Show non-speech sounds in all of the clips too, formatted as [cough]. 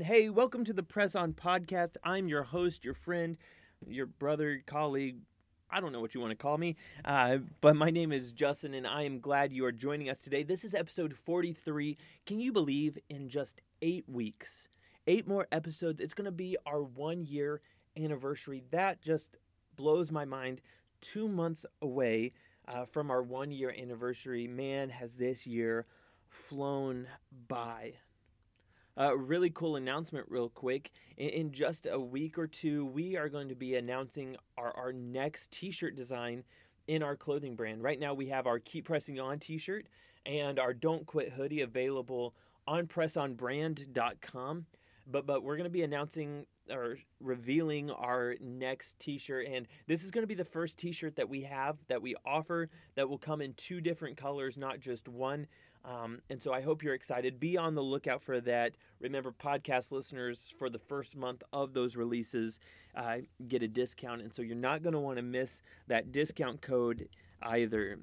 Hey, welcome to the Press On Podcast. I'm your host, your friend, your brother, colleague. I don't know what you want to call me, uh, but my name is Justin, and I am glad you are joining us today. This is episode 43. Can you believe in just eight weeks, eight more episodes, it's going to be our one year anniversary? That just blows my mind. Two months away uh, from our one year anniversary. Man, has this year flown by. A uh, really cool announcement, real quick. In, in, just a week or two, we are going to be announcing our, our next t shirt design in our clothing brand. Right now, we have our Keep Pressing On t shirt and our Don't Quit hoodie available on pressonbrand.com. But, but we're going to be announcing or revealing our next t-shirt and this is going to be the first t-shirt that we have that we offer that will come in two different colors not just one um, and so I hope you're excited. Be on the lookout for that. Remember, podcast listeners for the first month of those releases uh, get a discount. And so you're not going to want to miss that discount code either.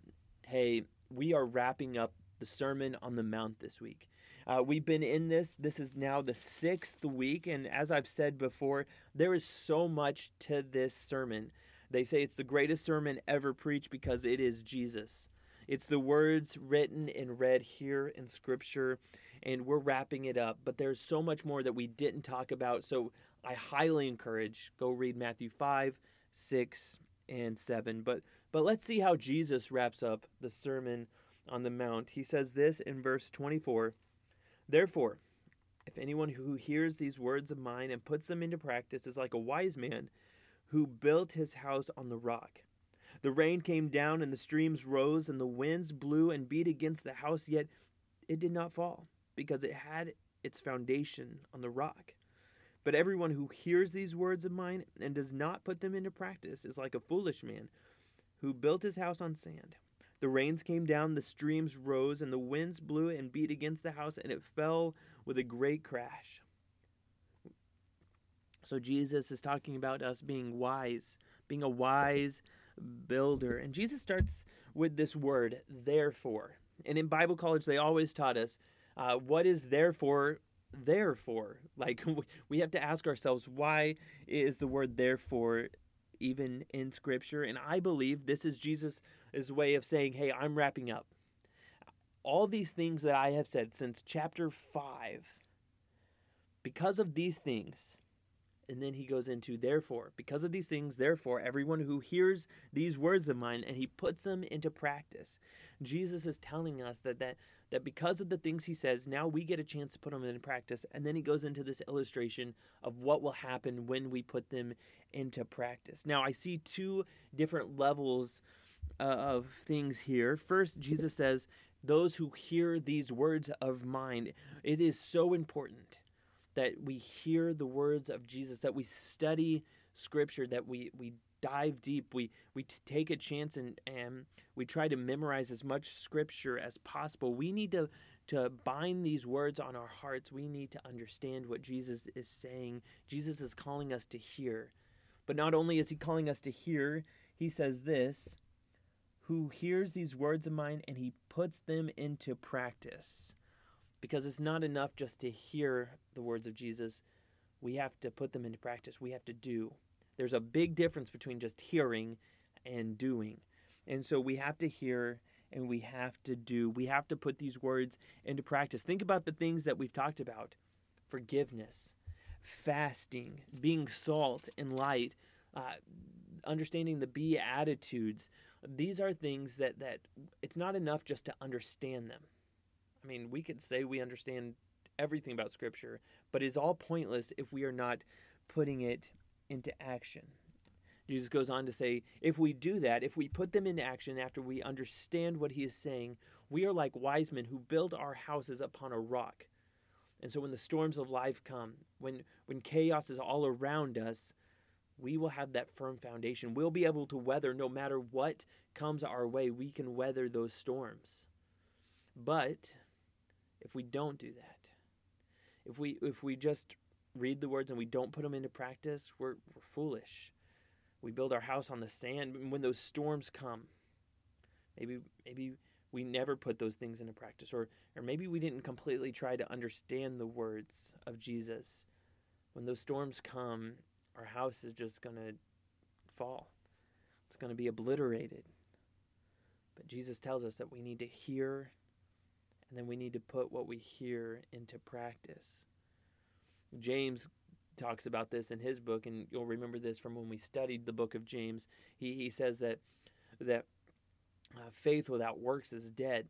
Hey, we are wrapping up the Sermon on the Mount this week. Uh, we've been in this. This is now the sixth week. And as I've said before, there is so much to this sermon. They say it's the greatest sermon ever preached because it is Jesus. It's the words written and read here in Scripture, and we're wrapping it up. But there's so much more that we didn't talk about. So I highly encourage go read Matthew 5, 6, and 7. But but let's see how Jesus wraps up the Sermon on the Mount. He says this in verse 24. Therefore, if anyone who hears these words of mine and puts them into practice is like a wise man who built his house on the rock. The rain came down, and the streams rose, and the winds blew and beat against the house, yet it did not fall, because it had its foundation on the rock. But everyone who hears these words of mine and does not put them into practice is like a foolish man who built his house on sand. The rains came down, the streams rose, and the winds blew and beat against the house, and it fell with a great crash. So Jesus is talking about us being wise, being a wise builder. And Jesus starts with this word, therefore. And in Bible college, they always taught us uh, what is therefore therefore. Like [laughs] we have to ask ourselves, why is the word therefore even in Scripture? And I believe this is Jesus' way of saying, hey, I'm wrapping up. All these things that I have said since chapter 5, because of these things, and then he goes into therefore. Because of these things therefore everyone who hears these words of mine and he puts them into practice. Jesus is telling us that that that because of the things he says now we get a chance to put them into practice. And then he goes into this illustration of what will happen when we put them into practice. Now i see two different levels uh, of things here. First jesus says those who hear these words of mine. It is so important that we hear the words of Jesus, that we study scripture, that we, we dive deep, we, we t- take a chance and, and we try to memorize as much scripture as possible. We need to, to bind these words on our hearts. We need to understand what Jesus is saying. Jesus is calling us to hear. But not only is he calling us to hear, he says this who hears these words of mine and he puts them into practice because it's not enough just to hear the words of Jesus. We have to put them into practice. We have to do. There's a big difference between just hearing and doing. And so we have to hear and we have to do. We have to put these words into practice. Think about the things that we've talked about forgiveness, fasting, being salt and light, uh, understanding the Beatitudes. These are things that, that it's not enough just to understand them. I mean, we could say we understand everything about Scripture, but it's all pointless if we are not putting it into action. Jesus goes on to say, if we do that, if we put them into action after we understand what he is saying, we are like wise men who build our houses upon a rock. And so when the storms of life come, when when chaos is all around us, we will have that firm foundation. We'll be able to weather no matter what comes our way. We can weather those storms. But if we don't do that, if we if we just read the words and we don't put them into practice, we're we're foolish. We build our house on the sand. When those storms come, maybe maybe we never put those things into practice or or maybe we didn't completely try to understand the words of Jesus when those storms come our house is just to fall it's to be obliterated but Jesus tells us that we need to hear and then we need to put what we hear into practice James talks about this in his book and you'll remember this from when we studied the book of James he he says that that uh, faith without works is dead.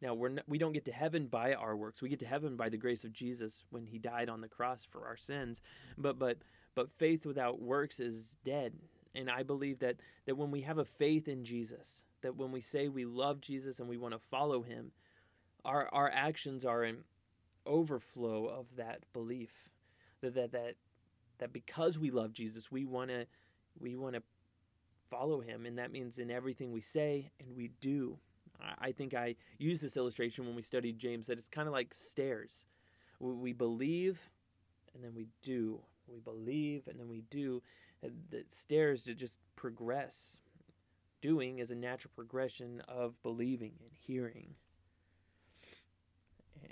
Now we're not, we don't get to heaven by our works. We get to heaven by the grace of Jesus when He died on the cross for our sins. But but but faith without works is dead. And I believe that that when we have a faith in Jesus, that when we say we love Jesus and we want to follow Him, our our actions are an overflow of that belief. That that that that because we love Jesus, we want to we want to follow him, and that means in everything we say and we do. I think I used this illustration when we studied James that it's kind of like stairs. We believe and then we do. We believe and then we do. The stairs to just progress. Doing is a natural progression of believing and hearing.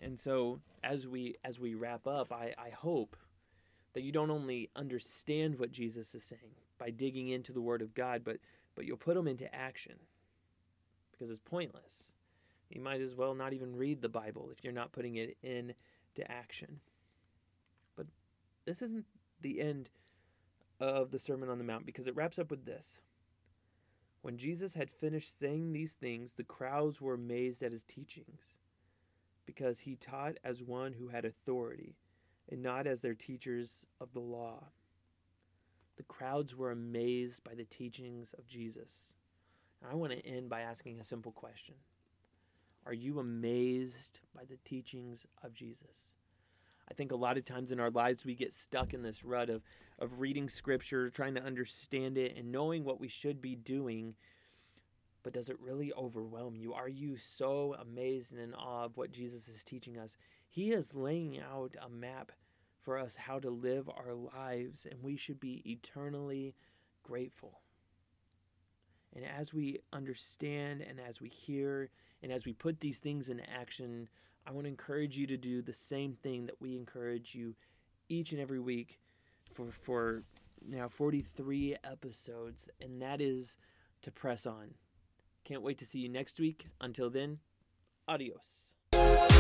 And so as we as we wrap up, I, I hope that you don't only understand what Jesus is saying, by digging into the Word of God, but but you'll put them into action because it's pointless. You might as well not even read the Bible if you're not putting it into action. But this isn't the end of the Sermon on the Mount because it wraps up with this. When Jesus had finished saying these things, the crowds were amazed at his teachings, because he taught as one who had authority, and not as their teachers of the law. The crowds were amazed by the teachings of Jesus. And I want to end by asking a simple question Are you amazed by the teachings of Jesus? I think a lot of times in our lives we get stuck in this rut of, of reading scripture, trying to understand it, and knowing what we should be doing. But does it really overwhelm you? Are you so amazed and in awe of what Jesus is teaching us? He is laying out a map for us how to live our lives, and we should be eternally grateful. And as we understand and as we hear and as we put these things into action, I want to encourage you to do the same thing that we encourage you each and every week for for now 43 episodes and that is to press on. Can't wait to see you next week. Until then, adios.